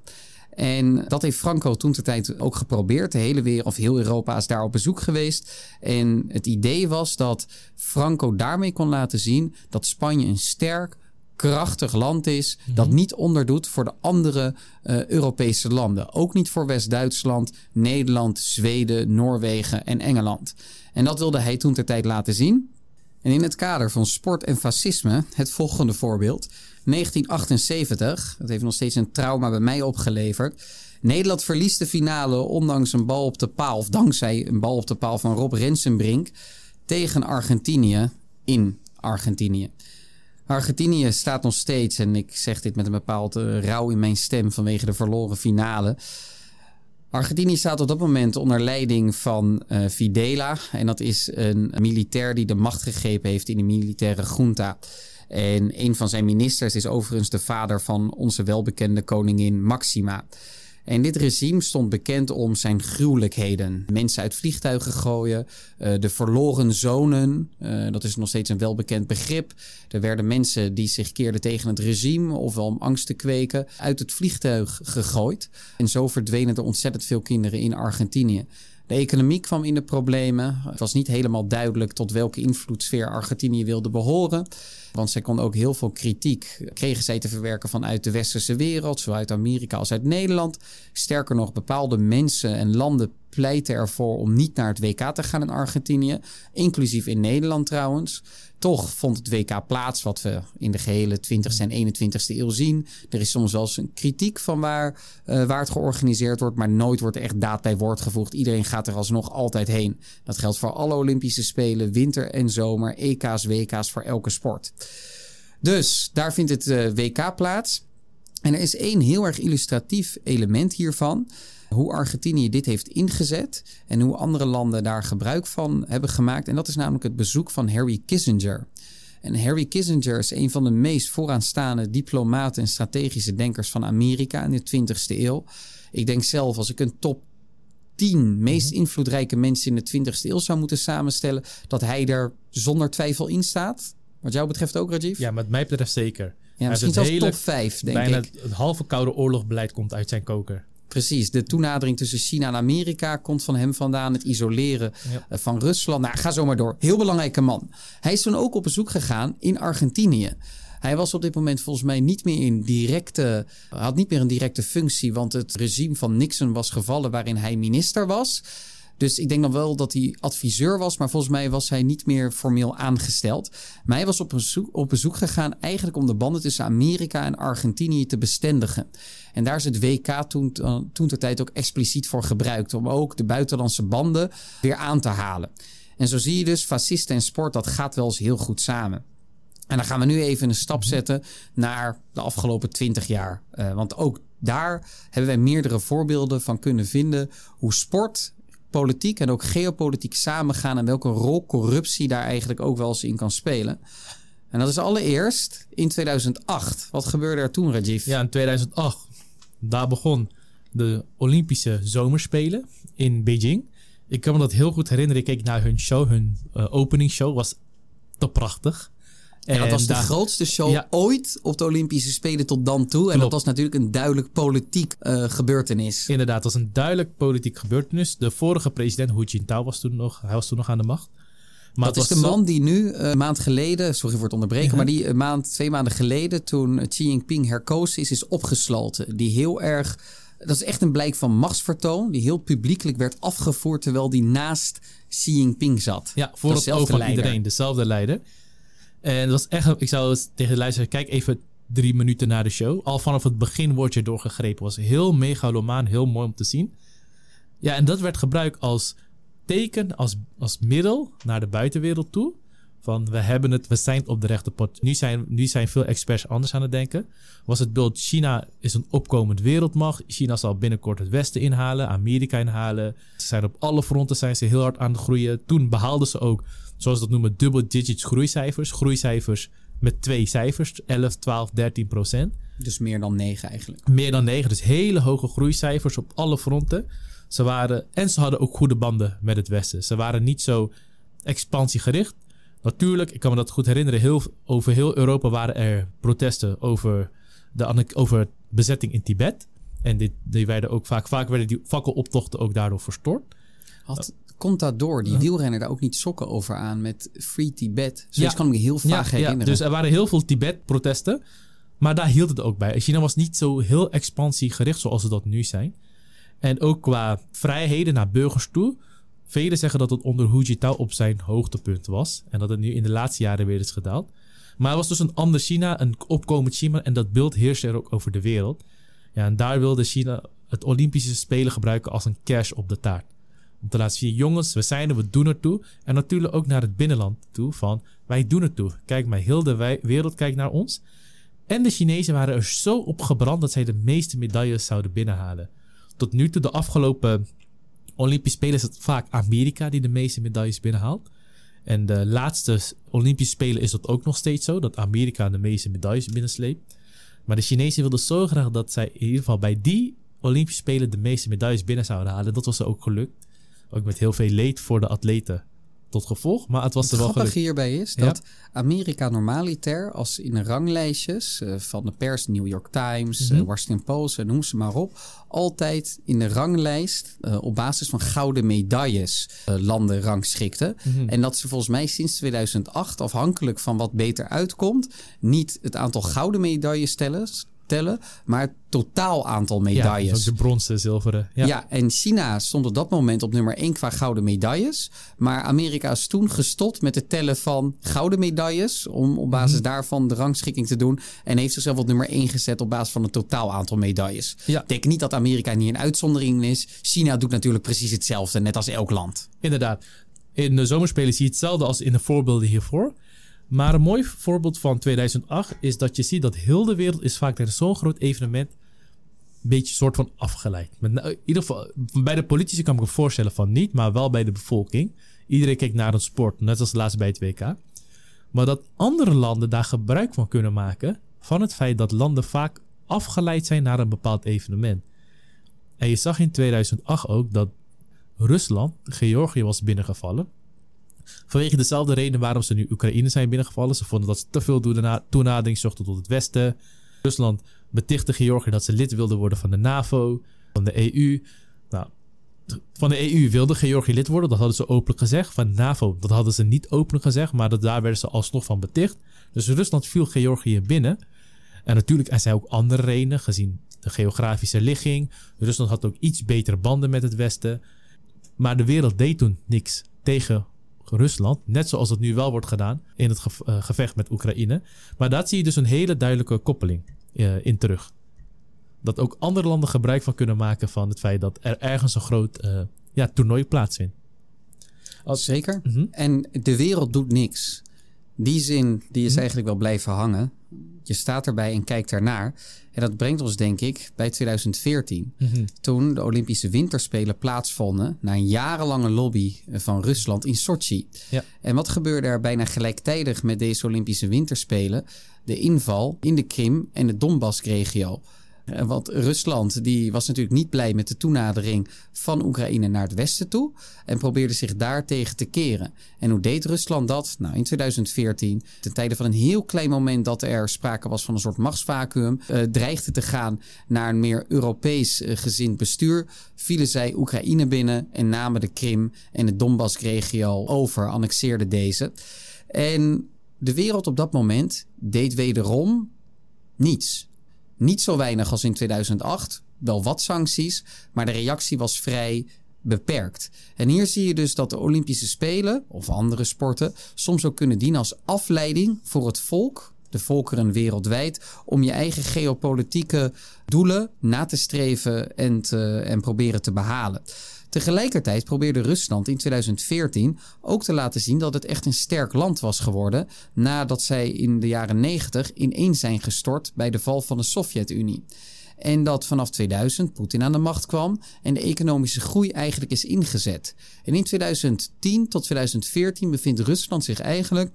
En dat heeft Franco toen de tijd ook geprobeerd. De hele wereld, of heel Europa is daar op bezoek geweest. En het idee was dat Franco daarmee kon laten zien dat Spanje een sterk, krachtig land is. Dat niet onderdoet voor de andere eh, Europese landen. Ook niet voor West-Duitsland, Nederland, Zweden, Noorwegen en Engeland. En dat wilde hij toen ter tijd laten zien. En in het kader van sport en fascisme het volgende voorbeeld. 1978, dat heeft nog steeds een trauma bij mij opgeleverd. Nederland verliest de finale ondanks een bal op de paal, of dankzij een bal op de paal van Rob Rensenbrink tegen Argentinië in Argentinië. Argentinië staat nog steeds, en ik zeg dit met een bepaald eh, rouw in mijn stem vanwege de verloren finale. Argentinië staat op dat moment onder leiding van eh, Videla. En dat is een militair die de macht gegrepen heeft in de militaire junta. En een van zijn ministers is overigens de vader van onze welbekende koningin Maxima. En dit regime stond bekend om zijn gruwelijkheden. Mensen uit vliegtuigen gooien, eh, de verloren zonen, eh, dat is nog steeds een welbekend begrip. Er werden mensen die zich keerden tegen het regime, ofwel om angst te kweken, uit het vliegtuig gegooid. En zo verdwenen er ontzettend veel kinderen in Argentinië. De economie kwam in de problemen. Het was niet helemaal duidelijk tot welke invloedssfeer Argentinië wilde behoren. Want zij kon ook heel veel kritiek, kregen zij te verwerken vanuit de westerse wereld, zowel uit Amerika als uit Nederland. Sterker nog, bepaalde mensen en landen pleiten ervoor om niet naar het WK te gaan in Argentinië, inclusief in Nederland trouwens. Toch vond het WK plaats, wat we in de gehele 20e en 21e eeuw zien. Er is soms wel eens een kritiek van waar, eh, waar het georganiseerd wordt, maar nooit wordt echt daad bij woord gevoegd. Iedereen gaat er alsnog altijd heen. Dat geldt voor alle Olympische Spelen, winter en zomer, EK's, WK's voor elke sport. Dus daar vindt het eh, WK plaats. En er is één heel erg illustratief element hiervan. Hoe Argentinië dit heeft ingezet en hoe andere landen daar gebruik van hebben gemaakt. En dat is namelijk het bezoek van Harry Kissinger. En Harry Kissinger is een van de meest vooraanstaande diplomaten en strategische denkers van Amerika in de 20e eeuw. Ik denk zelf, als ik een top 10 meest invloedrijke mensen in de 20e eeuw zou moeten samenstellen, dat hij er zonder twijfel in staat. Wat jou betreft ook, Rajiv? Ja, wat mij betreft zeker. Ja, misschien zelfs het top 5, denk Bijna ik. het, het halve koude oorlogbeleid komt uit zijn koker. Precies, de toenadering tussen China en Amerika komt van hem vandaan. Het isoleren Ja. eh, van Rusland. Nou, ga zo maar door. Heel belangrijke man. Hij is toen ook op bezoek gegaan in Argentinië. Hij was op dit moment volgens mij niet meer in directe, had niet meer een directe functie, want het regime van Nixon was gevallen waarin hij minister was. Dus ik denk dan wel dat hij adviseur was, maar volgens mij was hij niet meer formeel aangesteld. Maar hij was op bezoek, op bezoek gegaan eigenlijk om de banden tussen Amerika en Argentinië te bestendigen. En daar is het WK toen, toen ter tijd ook expliciet voor gebruikt. Om ook de buitenlandse banden weer aan te halen. En zo zie je dus, fascisten en sport, dat gaat wel eens heel goed samen. En dan gaan we nu even een stap zetten naar de afgelopen twintig jaar. Uh, want ook daar hebben wij meerdere voorbeelden van kunnen vinden hoe sport, politiek en ook geopolitiek samengaan en welke rol corruptie daar eigenlijk ook wel eens in kan spelen. En dat is allereerst in 2008. Wat gebeurde er toen, Rajiv? Ja, in 2008. Daar begon de Olympische Zomerspelen in Beijing. Ik kan me dat heel goed herinneren. Ik keek naar hun show, hun uh, openingsshow. Was te prachtig. En dat was de grootste show ja. ooit op de Olympische Spelen tot dan toe. En Klopt. dat was natuurlijk een duidelijk politiek uh, gebeurtenis. Inderdaad, dat was een duidelijk politiek gebeurtenis. De vorige president, Hu Jintao, was toen nog, hij was toen nog aan de macht. Maar dat is de man die nu een uh, maand geleden, sorry voor het onderbreken, ja. maar die een maand, twee maanden geleden, toen Xi Jinping herkozen is, is opgesloten. Die heel erg Dat is echt een blijk van machtsvertoon die heel publiekelijk werd afgevoerd terwijl die naast Xi Jinping zat. Ja, voor het oog van iedereen, dezelfde leider. En dat was echt, ik zou tegen de luisteraar, kijk even drie minuten na de show. Al vanaf het begin wordt je doorgegrepen. Was heel megalomaan, heel mooi om te zien. Ja, en dat werd gebruikt als teken, als, als middel naar de buitenwereld toe. Van we hebben het, we zijn op de rechte pot. Nu zijn, nu zijn veel experts anders aan het denken. Was het beeld China is een opkomend wereldmacht. China zal binnenkort het Westen inhalen, Amerika inhalen. Ze zijn op alle fronten zijn ze heel hard aan het groeien. Toen behaalden ze ook, zoals dat noemen, double digits groeicijfers. Groeicijfers met twee cijfers, 11, 12, 13 procent. Dus meer dan 9 eigenlijk. Meer dan 9, dus hele hoge groeicijfers op alle fronten. Ze waren, en ze hadden ook goede banden met het Westen. Ze waren niet zo expansiegericht. Natuurlijk, ik kan me dat goed herinneren, heel, over heel Europa waren er protesten over de over bezetting in Tibet. En dit, die werden ook vaak, vaak werden die fakkeloptochten ook daardoor verstoord. Had, komt dat door? Die wielrenner daar ook niet sokken over aan met Free Tibet? Zo ja. kan ik me heel vaak ja, herinneren. Ja, dus er waren heel veel Tibet-protesten. Maar daar hield het ook bij. China was niet zo heel expansiegericht zoals ze dat nu zijn. En ook qua vrijheden naar burgers toe. Velen zeggen dat het onder Hu Jintao op zijn hoogtepunt was. En dat het nu in de laatste jaren weer is gedaald. Maar het was dus een ander China, een opkomend China. En dat beeld heerste er ook over de wereld. Ja, en daar wilde China het Olympische Spelen gebruiken als een cash op de taart. Om te laten zien, jongens, we zijn er, we doen er toe. En natuurlijk ook naar het binnenland toe van, wij doen er toe. Kijk maar, heel de wereld kijkt naar ons. En de Chinezen waren er zo op gebrand dat zij de meeste medailles zouden binnenhalen. Tot nu toe, de afgelopen Olympische Spelen, is het vaak Amerika die de meeste medailles binnenhaalt. En de laatste Olympische Spelen is dat ook nog steeds zo, dat Amerika de meeste medailles binnensleept. Maar de Chinezen wilden zo graag dat zij in ieder geval bij die Olympische Spelen de meeste medailles binnen zouden halen. Dat was ook gelukt. Ook met heel veel leed voor de atleten tot gevolg. Maar het was er wel gelukt. hierbij is dat Amerika normaliter als in de ranglijstjes uh, van de pers, New York Times, mm Washington Post, noem ze maar op, altijd in de ranglijst uh, op basis van gouden medailles landen rangschikte. Mhm. En dat ze volgens mij sinds 2008, afhankelijk van wat beter uitkomt, niet het aantal gouden medailles stellen, tellen, maar het totaal aantal medailles. Ja, ook de bronzen, zilveren. Ja. ja, en China stond op dat moment op nummer 1 qua gouden medailles. Maar Amerika is toen gestopt met het tellen van gouden medailles. Om op basis mhm. daarvan de rangschikking te doen. En heeft zichzelf op nummer 1 gezet op basis van het totaal aantal medailles. Ja. Ik denk niet dat Amerika niet een uitzondering is. China doet natuurlijk precies hetzelfde, net als elk land. Inderdaad. In de zomerspelen zie je hetzelfde als in de voorbeelden hiervoor. Maar een mooi voorbeeld van 2008 is dat je ziet dat heel de wereld is vaak tijdens zo'n groot evenement een beetje soort van afgeleid. Met, in ieder geval, bij de politici kan ik me voorstellen van niet, maar wel bij de bevolking. Iedereen kijkt naar een sport, net als laatst bij het WK. Maar dat andere landen daar gebruik van kunnen maken van het feit dat landen vaak afgeleid zijn naar een bepaald evenement. En je zag in 2008 ook dat Rusland Georgië was binnengevallen. Vanwege dezelfde reden waarom ze nu Oekraïne zijn binnengevallen. Ze vonden dat ze te veel toenadering zochten tot het Westen. Rusland betichtte Georgië dat ze lid wilden worden van de NAVO, van de EU. Nou, van de EU wilde Georgië lid worden, dat hadden ze openlijk gezegd. Van de NAVO, dat hadden ze niet openlijk gezegd, maar dat, daar werden ze alsnog van beticht. Dus Rusland viel Georgië binnen. En natuurlijk er zijn ook andere redenen, gezien de geografische ligging. Rusland had ook iets betere banden met het Westen. Maar de wereld deed toen niks tegen Rusland. Net zoals het nu wel wordt gedaan in het eh, gevecht met Oekraïne. Maar daar zie je dus een hele duidelijke koppeling uh, in terug. Dat ook andere landen gebruik van kunnen maken van het feit dat er ergens een groot uh, ja, toernooi plaatsvindt. Als... Zeker. Mhm. En de wereld doet niks. Die zin die is mhm. eigenlijk wel blijven hangen. Je staat erbij en kijkt ernaar. En dat brengt ons, denk ik, bij 2014. Mhm. Toen de Olympische Winterspelen plaatsvonden. na een jarenlange lobby van Rusland in Sochi. Ja. En wat gebeurde er bijna gelijktijdig met deze Olympische Winterspelen? De inval in de Krim en de Donbass-regio. Eh, want Rusland die was natuurlijk niet blij met de toenadering van Oekraïne naar het westen toe. En probeerde zich daartegen te keren. En hoe deed Rusland dat? Nou, in 2014, ten tijde van een heel klein moment dat er sprake was van een soort machtsvacuum, uh, dreigde te gaan naar een meer Europees uh, gezind bestuur, vielen zij Oekraïne binnen en namen de Krim en de Donbass-regio over, annexeerden deze. En de wereld op dat moment deed wederom niets. Niet zo weinig als in 2008, wel wat sancties, maar de reactie was vrij beperkt. En hier zie je dus dat de Olympische Spelen of andere sporten soms ook kunnen dienen als afleiding voor het volk, de volkeren wereldwijd, om je eigen geopolitieke doelen na te streven en, te, en proberen te behalen. Tegelijkertijd probeerde Rusland in 2014 ook te laten zien dat het echt een sterk land was geworden nadat zij in de jaren 90 ineen zijn gestort bij de val van de Sovjet-Unie. En dat vanaf 2000 Poetin aan de macht kwam en de economische groei eigenlijk is ingezet. En in 2010 tot 2014 bevindt Rusland zich eigenlijk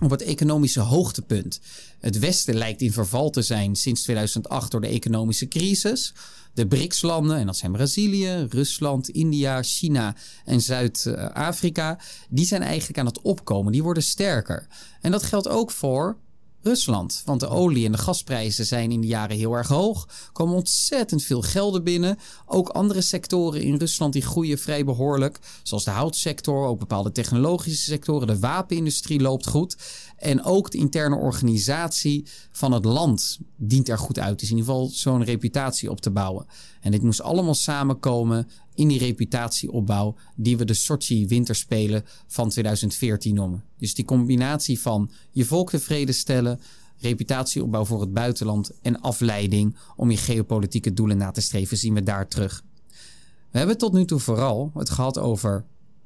op het economische hoogtepunt. Het Westen lijkt in verval te zijn sinds 2008 door de economische crisis. De BRICS-landen, en dat zijn Brazilië, Rusland, India, China en Zuid-Afrika, die zijn eigenlijk aan het opkomen. Die worden sterker. En dat geldt ook voor Rusland. Want de olie- en de gasprijzen zijn in de jaren heel erg hoog. Er komen ontzettend veel gelden binnen. Ook andere sectoren in Rusland die groeien vrij behoorlijk. Zoals de houtsector, ook bepaalde technologische sectoren. De wapenindustrie loopt goed. En ook de interne organisatie van het land dient er goed uit. Dus in ieder geval zo'n reputatie op te bouwen. En dit moest allemaal samenkomen in die reputatieopbouw die we de Sochi Winterspelen van 2014 noemen. Dus die combinatie van je volk tevreden stellen, reputatieopbouw voor het buitenland en afleiding om je geopolitieke doelen na te streven, zien we daar terug. We hebben tot nu toe vooral het gehad over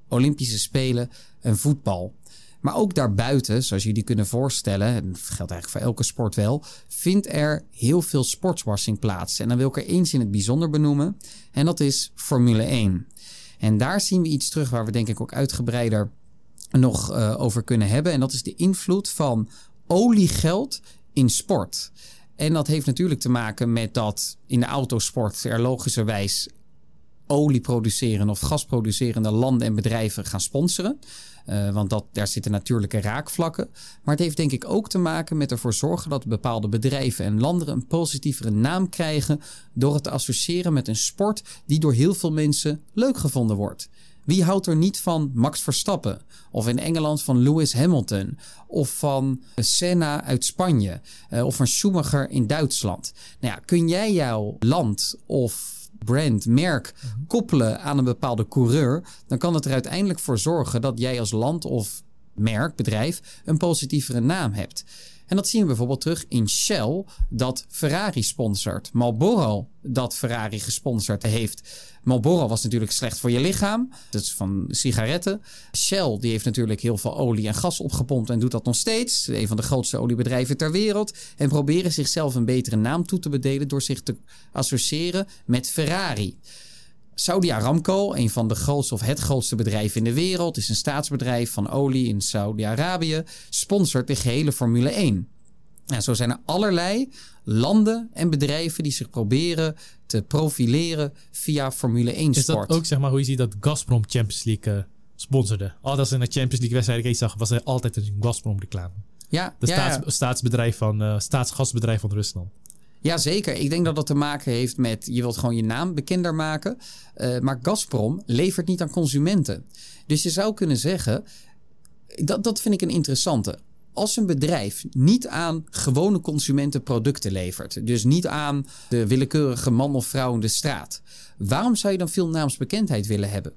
Olympische Spelen en voetbal. Maar ook daarbuiten, zoals jullie kunnen voorstellen, en dat geldt eigenlijk voor elke sport wel, vindt er heel veel sportswashing plaats. En dan wil ik er eens in het bijzonder benoemen, en dat is Formule 1. En daar zien we iets terug waar we denk ik ook uitgebreider nog uh, over kunnen hebben. En dat is de invloed van oliegeld in sport. En dat heeft natuurlijk te maken met dat in de autosport er logischerwijs olieproducerende of gasproducerende landen en bedrijven gaan sponsoren. Uh, want dat, daar zitten natuurlijke raakvlakken. Maar het heeft denk ik ook te maken met ervoor zorgen dat bepaalde bedrijven en landen een positievere naam krijgen door het te associëren met een sport die door heel veel mensen leuk gevonden wordt. Wie houdt er niet van Max Verstappen? Of in Engeland van Lewis Hamilton? Of van Senna uit Spanje? Uh, of van Schumacher in Duitsland? Nou ja, kun jij jouw land of brand, merk koppelen aan een bepaalde coureur, dan kan het er uiteindelijk voor zorgen dat jij als land of merk, bedrijf, een positievere naam hebt. En dat zien we bijvoorbeeld terug in Shell, dat Ferrari sponsort. Marlboro, dat Ferrari gesponsord heeft. Marlboro was natuurlijk slecht voor je lichaam. Dat is van sigaretten. Shell, die heeft natuurlijk heel veel olie en gas opgepompt en doet dat nog steeds. Een van de grootste oliebedrijven ter wereld. En proberen zichzelf een betere naam toe te bedelen door zich te associëren met Ferrari. Saudi Aramco, een van de grootste of het grootste bedrijf in de wereld, is een staatsbedrijf van olie in Saudi-Arabië, sponsort de gehele Formule 1. Nou, zo zijn er allerlei landen en bedrijven die zich proberen te profileren via Formule 1 sport. Is dat ook zeg maar hoe je ziet dat Gazprom Champions League uh, sponsorde? Altijd als in de Champions League wedstrijd ik zag, was er altijd een Gazprom reclame. Ja, de ja, staats, ja. staatsbedrijf van uh, staatsgasbedrijf van Rusland. Ja, zeker. Ik denk dat dat te maken heeft met je wilt gewoon je naam bekender maken. Uh, maar Gazprom levert niet aan consumenten. Dus je zou kunnen zeggen, dat, dat vind ik een interessante. Als een bedrijf niet aan gewone consumenten producten levert, dus niet aan de willekeurige man of vrouw in de straat, waarom zou je dan veel naamsbekendheid willen hebben?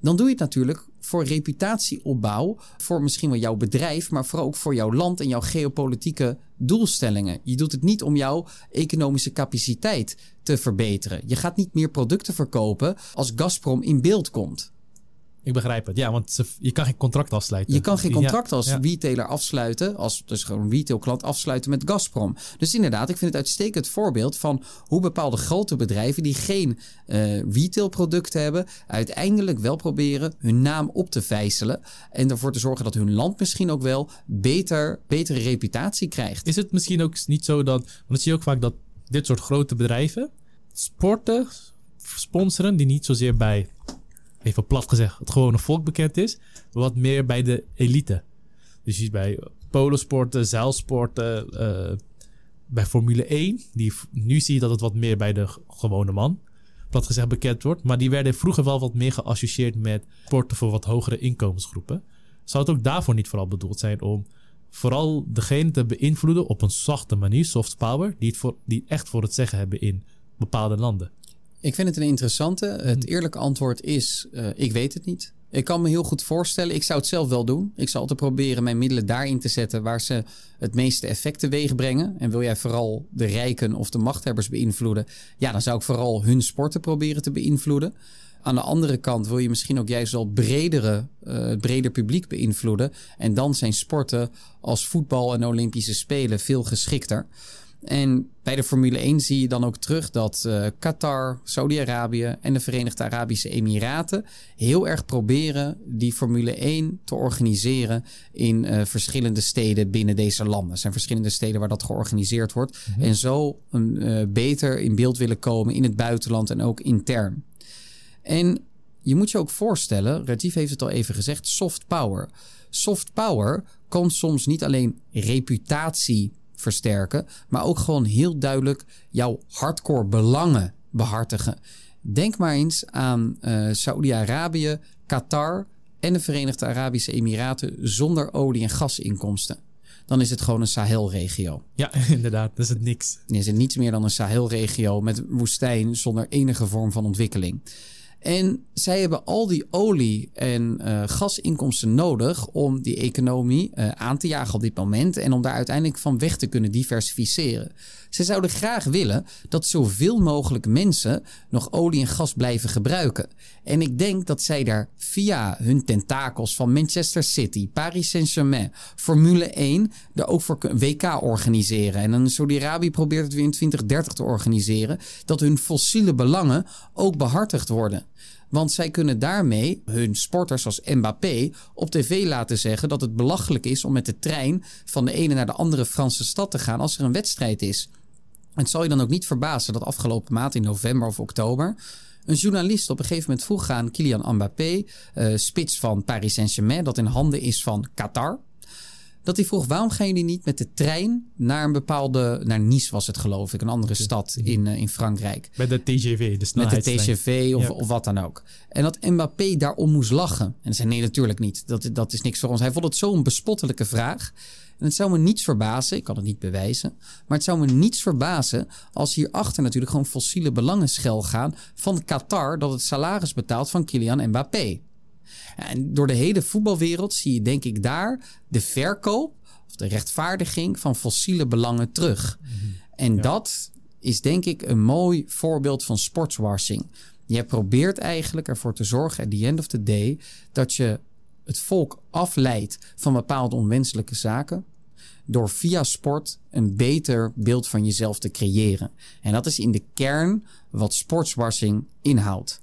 Dan doe je het natuurlijk voor reputatieopbouw, voor misschien wel jouw bedrijf, maar vooral ook voor jouw land en jouw geopolitieke doelstellingen. Je doet het niet om jouw economische capaciteit te verbeteren. Je gaat niet meer producten verkopen als Gazprom in beeld komt. Ik begrijp het. Ja, want je kan geen contract afsluiten. Je kan geen contract als ja. retailer afsluiten, als dus gewoon retailklant afsluiten met Gazprom. Dus inderdaad, ik vind het uitstekend voorbeeld van hoe bepaalde grote bedrijven die geen uh, retailproducten hebben, uiteindelijk wel proberen hun naam op te vijzelen en ervoor te zorgen dat hun land misschien ook wel beter, betere reputatie krijgt. Is het misschien ook niet zo dat, want dan zie je ook vaak dat dit soort grote bedrijven sporten sponsoren die niet zozeer bij even plat gezegd, het gewone volk bekend is, wat meer bij de elite. Dus je ziet bij polosporten, zeilsporten, uh, bij Formule 1, die, nu zie je dat het wat meer bij de gewone man, plat gezegd, bekend wordt. Maar die werden vroeger wel wat meer geassocieerd met sporten voor wat hogere inkomensgroepen. Zou het ook daarvoor niet vooral bedoeld zijn om vooral degene te beïnvloeden op een zachte manier, soft power, die, het voor, die echt voor het zeggen hebben in bepaalde landen? Ik vind het een interessante. Het eerlijke antwoord is: uh, ik weet het niet. Ik kan me heel goed voorstellen. Ik zou het zelf wel doen. Ik zal altijd proberen mijn middelen daarin te zetten waar ze het meeste effect teweeg brengen. En wil jij vooral de rijken of de machthebbers beïnvloeden? Ja, dan zou ik vooral hun sporten proberen te beïnvloeden. Aan de andere kant wil je misschien ook juist wel bredere, uh, breder publiek beïnvloeden. En dan zijn sporten als voetbal en Olympische Spelen veel geschikter. En bij de Formule 1 zie je dan ook terug dat uh, Qatar, Saudi-Arabië en de Verenigde Arabische Emiraten heel erg proberen die Formule 1 te organiseren in uh, verschillende steden binnen deze landen. Er zijn verschillende steden waar dat georganiseerd wordt. Mhm. En zo uh, beter in beeld willen komen in het buitenland en ook intern. En je moet je ook voorstellen, Rajiv heeft het al even gezegd, soft power. Soft power kan soms niet alleen reputatie versterken, maar ook gewoon heel duidelijk jouw hardcore belangen behartigen. Denk maar eens aan uh, Saoedi-Arabië, Qatar en de Verenigde Arabische Emiraten zonder olie- en gasinkomsten. Dan is het gewoon een Sahelregio. Ja, inderdaad. Dat is het niks. Dan is het niets meer dan een Sahelregio met woestijn zonder enige vorm van ontwikkeling. En zij hebben al die olie- en uh, gasinkomsten nodig om die economie uh, aan te jagen op dit moment en om daar uiteindelijk van weg te kunnen diversificeren. Ze zouden graag willen dat zoveel mogelijk mensen nog olie en gas blijven gebruiken. En ik denk dat zij daar via hun tentakels van Manchester City, Paris Saint-Germain, Formule 1 er ook voor WK organiseren. En dan Saudi-Arabië probeert het weer in 2030 te organiseren. Dat hun fossiele belangen ook behartigd worden. Want zij kunnen daarmee hun sporters zoals Mbappé op tv laten zeggen dat het belachelijk is om met de trein van de ene naar de andere Franse stad te gaan als er een wedstrijd is. Het zal je dan ook niet verbazen dat afgelopen maand in november of oktober een journalist op een gegeven moment vroeg aan Kylian Mbappé, uh, spits van Paris Saint-Germain, dat in handen is van Qatar. Dat hij vroeg: waarom gaan jullie niet met de trein naar een bepaalde. naar Nice was het, geloof ik, een andere stad in, uh, in Frankrijk? Met de TGV, de Met de TGV of, of wat dan ook. En dat Mbappé daarom moest lachen. En zei: nee, natuurlijk niet. Dat, dat is niks voor ons. Hij vond het zo'n bespottelijke vraag. En het zou me niets verbazen, ik kan het niet bewijzen, maar het zou me niets verbazen als hierachter natuurlijk gewoon fossiele belangen schel gaan van Qatar dat het salaris betaalt van Kylian Mbappé. En door de hele voetbalwereld zie je denk ik daar de verkoop of de rechtvaardiging van fossiele belangen terug. Mhm. En dat is denk ik een mooi voorbeeld van sportswashing. Je probeert eigenlijk ervoor te zorgen, at the end of the day, dat je het volk afleidt van bepaalde onwenselijke zaken. Door via sport een beter beeld van jezelf te creëren. En dat is in de kern wat sportswashing inhoudt.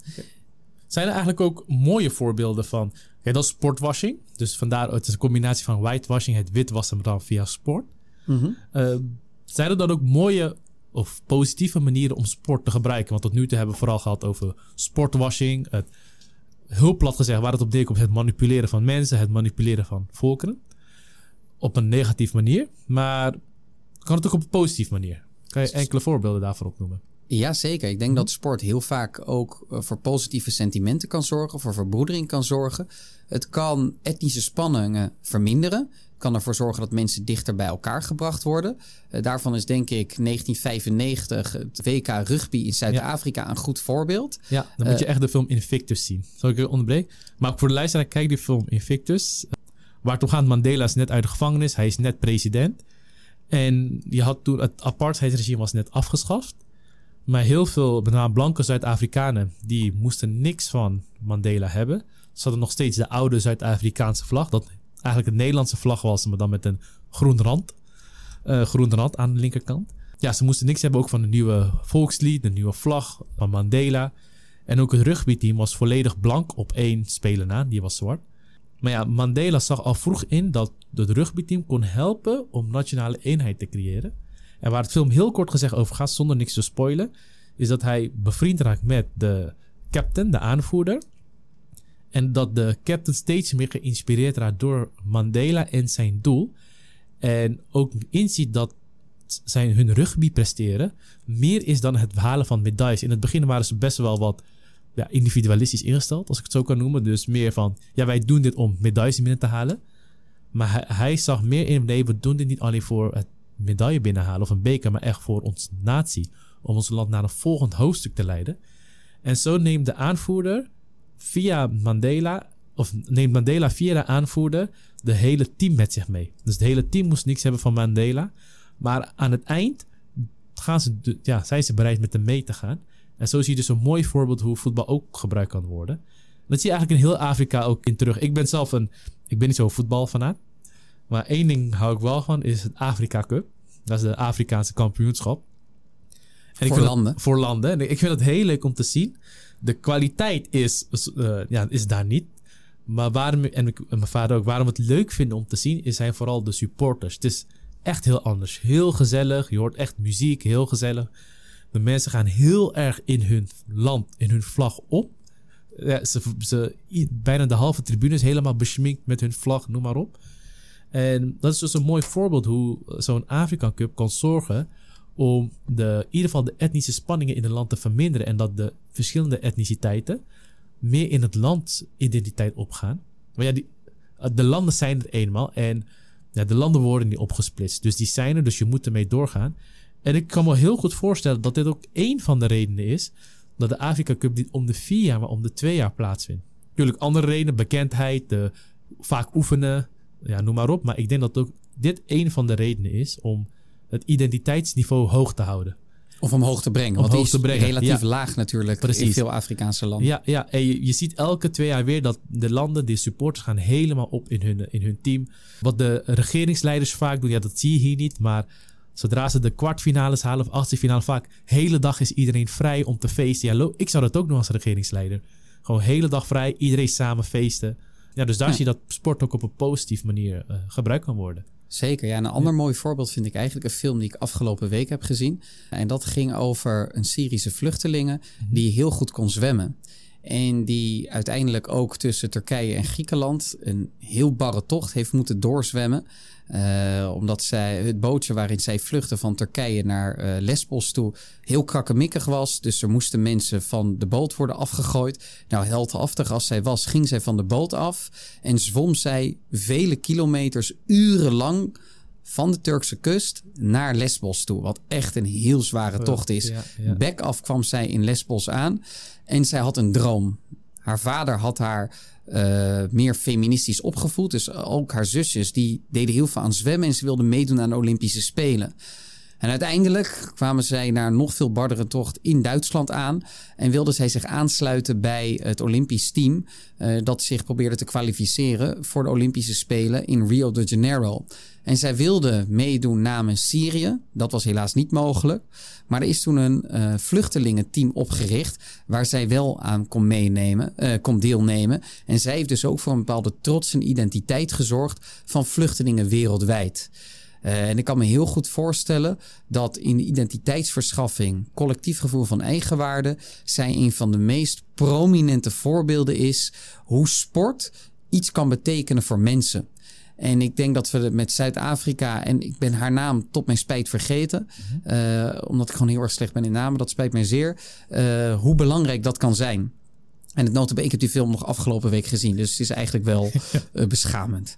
Zijn er eigenlijk ook mooie voorbeelden van. Ja, dat is sportwashing. Dus vandaar het is een combinatie van whitewashing, het witwassen, maar dan via sport. Mm zijn er dan ook mooie of positieve manieren om sport te gebruiken? Want tot nu toe hebben we vooral gehad over sportwashing, het heel plat gezegd, waar het op neerkomt, het manipuleren van mensen, het manipuleren van volkeren. Op een negatieve manier, maar kan het ook op een positieve manier? Kan je enkele voorbeelden daarvoor opnoemen? Ja, zeker. Ik denk dat sport heel vaak ook voor positieve sentimenten kan zorgen, voor verbroedering kan zorgen. Het kan etnische spanningen verminderen kan ervoor zorgen dat mensen dichter bij elkaar gebracht worden. Daarvan is denk ik 1995 het WK rugby in Zuid-Afrika een goed voorbeeld. Ja, dan moet je echt de film Invictus zien. Zal ik je onderbreken? Maar voor de luisteraar, kijk die film Invictus. Waar het om gaat, Mandela is net uit de gevangenis. Hij is net president. En je had toen, het apartheidsregime was net afgeschaft. Maar heel veel, met name blanke Zuid-Afrikanen, die moesten niks van Mandela hebben. Ze hadden nog steeds de oude Zuid-Afrikaanse vlag. Dat eigenlijk een Nederlandse vlag was, maar dan met een groen rand. Uh, groen rand aan de linkerkant. Ja, ze moesten niks hebben ook van de nieuwe volkslied, de nieuwe vlag van Mandela. En ook het rugbyteam was volledig blank op één speler na, die was zwart. Maar ja, Mandela zag al vroeg in dat het rugbyteam kon helpen om nationale eenheid te creëren. En waar het film heel kort gezegd over gaat, zonder niks te spoilen, is dat hij bevriend raakt met de captain, de aanvoerder. En dat de captain steeds meer geïnspireerd raakt door Mandela en zijn doel. En ook inziet dat zijn, hun rugby presteren meer is dan het halen van medailles. In het begin waren ze best wel wat individualistisch ingesteld, als ik het zo kan noemen. Dus meer van, ja, wij doen dit om medailles binnen te halen. Maar hij, zag meer in, nee, we doen dit niet alleen voor het medaille binnenhalen of een beker, maar echt voor ons natie om ons land naar een volgend hoofdstuk te leiden. En zo neemt de aanvoerder via Mandela, of neemt Mandela via de aanvoerder de hele team met zich mee. Dus het hele team moest niks hebben van Mandela. Maar aan het eind gaan ze, ja, zijn ze bereid met hem mee te gaan. En zo zie je dus een mooi voorbeeld hoe voetbal ook gebruikt kan worden. Dat zie je eigenlijk in heel Afrika ook in terug. Ik ben zelf een, ik ben niet zo voetbalfanaat. Maar één ding hou ik wel van, is het Afrika Cup. Dat is de Afrikaanse kampioenschap. En voor landen. voor landen. En ik vind het heel leuk om te zien. De kwaliteit is, uh, ja, is daar niet. Maar waarom, en, ik, en mijn vader ook, waarom we het leuk vinden om te zien, is zijn vooral de supporters. Het is echt heel anders. Heel gezellig. Je hoort echt muziek, heel gezellig. De mensen gaan heel erg in hun land, in hun vlag op. Ja, ze, ze, bijna de halve tribune is helemaal beschminkt met hun vlag, noem maar op. En dat is dus een mooi voorbeeld hoe zo'n Afrika Cup kan zorgen om de, in ieder geval de etnische spanningen in het land te verminderen. En dat de verschillende etniciteiten meer in het land identiteit opgaan. Maar ja, die, de landen zijn er eenmaal en ja, de landen worden niet opgesplitst. Dus die zijn er, dus je moet ermee doorgaan. En ik kan me heel goed voorstellen dat dit ook één van de redenen is dat de Afrika Cup niet om de vier jaar, maar om de twee jaar plaatsvindt. Natuurlijk andere redenen, bekendheid, de, vaak oefenen, ja, noem maar op. Maar ik denk dat ook dit één van de redenen is om het identiteitsniveau hoog te houden. Of omhoog te brengen. want die te brengen. relatief laag natuurlijk Precies. in veel Afrikaanse landen. Ja, ja. en je, je, ziet elke twee jaar weer dat de landen, de supporters gaan helemaal op in hun, in hun team. Wat de regeringsleiders vaak doen, ja, dat zie je hier niet. Maar zodra ze de kwartfinales halen of achtste finale, vaak hele dag is iedereen vrij om te feesten. Ja, ik zou dat ook doen als regeringsleider. Gewoon hele dag vrij, iedereen samen feesten. Ja, dus daar zie je dat sport ook op een positieve manier uh, gebruikt kan worden. Zeker, ja. een ander mooi voorbeeld vind ik eigenlijk een film die ik afgelopen week heb gezien. En dat ging over een Syrische vluchtelingen mhm. die heel goed kon zwemmen. En die uiteindelijk ook tussen Turkije en Griekenland een heel barre tocht heeft moeten doorzwemmen. Uh, omdat zij, het bootje waarin zij vluchtten van Turkije naar uh, Lesbos toe heel krakkemikkig was. Dus er moesten mensen van de boot worden afgegooid. Nou, heldhaftig als zij was, ging zij van de boot af en zwom zij vele kilometers urenlang van de Turkse kust naar Lesbos toe. Wat echt een heel zware tocht is. Ja, Bek af kwam zij in Lesbos aan en zij had een droom. Haar vader had haar uh, meer feministisch opgevoed. Dus ook haar zusjes die deden heel veel aan zwemmen en ze wilden meedoen aan de Olympische Spelen. En uiteindelijk kwamen zij naar nog veel bardere tocht in Duitsland aan. En wilden zij zich aansluiten bij het Olympisch team. Uh, dat zich probeerde te kwalificeren voor de Olympische Spelen in Rio de Janeiro. En zij wilden meedoen namens Syrië. Dat was helaas niet mogelijk. Maar er is toen een uh, vluchtelingenteam opgericht. Waar zij wel aan kon, meenemen, uh, kon deelnemen. En zij heeft dus ook voor een bepaalde trots en identiteit gezorgd van vluchtelingen wereldwijd. Uh, en ik kan me heel goed voorstellen dat in identiteitsverschaffing, collectief gevoel van eigenwaarde, zij een van de meest prominente voorbeelden is hoe sport iets kan betekenen voor mensen. En ik denk dat we met Zuid-Afrika, en ik ben haar naam tot mijn spijt vergeten, mhm. uh, omdat ik gewoon heel erg slecht ben in namen, dat spijt mij zeer, uh, hoe belangrijk dat kan zijn. En het notabene, ik heb die film nog afgelopen week gezien, dus het is eigenlijk wel uh, beschamend.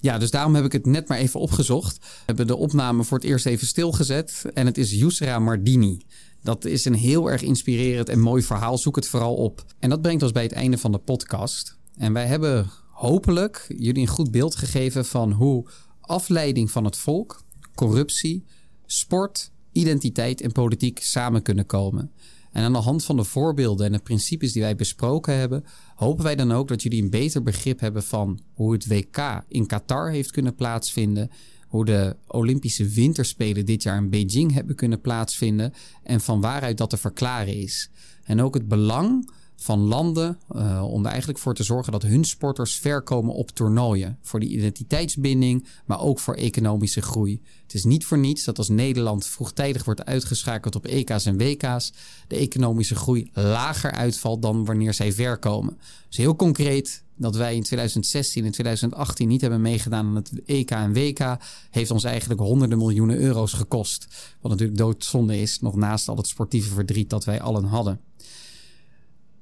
Ja, dus daarom heb ik het net maar even opgezocht. We hebben de opname voor het eerst even stilgezet. En het is Yusra Mardini. Dat is een heel erg inspirerend en mooi verhaal. Zoek het vooral op. En dat brengt ons bij het einde van de podcast. En wij hebben hopelijk jullie een goed beeld gegeven van hoe afleiding van het volk, corruptie, sport, identiteit en politiek samen kunnen komen. En aan de hand van de voorbeelden en de principes die wij besproken hebben, hopen wij dan ook dat jullie een beter begrip hebben van hoe het WK in Qatar heeft kunnen plaatsvinden, hoe de Olympische Winterspelen dit jaar in Beijing hebben kunnen plaatsvinden en van waaruit dat te verklaren is. En ook het belang van landen uh, om er eigenlijk voor te zorgen dat hun sporters ver komen op toernooien. Voor die identiteitsbinding, maar ook voor economische groei. Het is niet voor niets dat als Nederland vroegtijdig wordt uitgeschakeld op EK's en WK's, de economische groei lager uitvalt dan wanneer zij ver komen. Dus heel concreet, dat wij in 2016 en 2018 niet hebben meegedaan aan het EK en WK, heeft ons eigenlijk honderden miljoenen euro's gekost. Wat natuurlijk doodzonde is, nog naast al het sportieve verdriet dat wij allen hadden.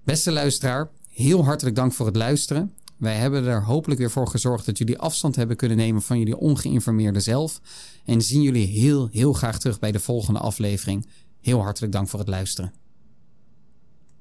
Beste luisteraar, heel hartelijk dank voor het luisteren. Wij hebben er hopelijk weer voor gezorgd dat jullie afstand hebben kunnen nemen van jullie ongeïnformeerde zelf. En zien jullie heel, heel graag terug bij de volgende aflevering. Heel hartelijk dank voor het luisteren.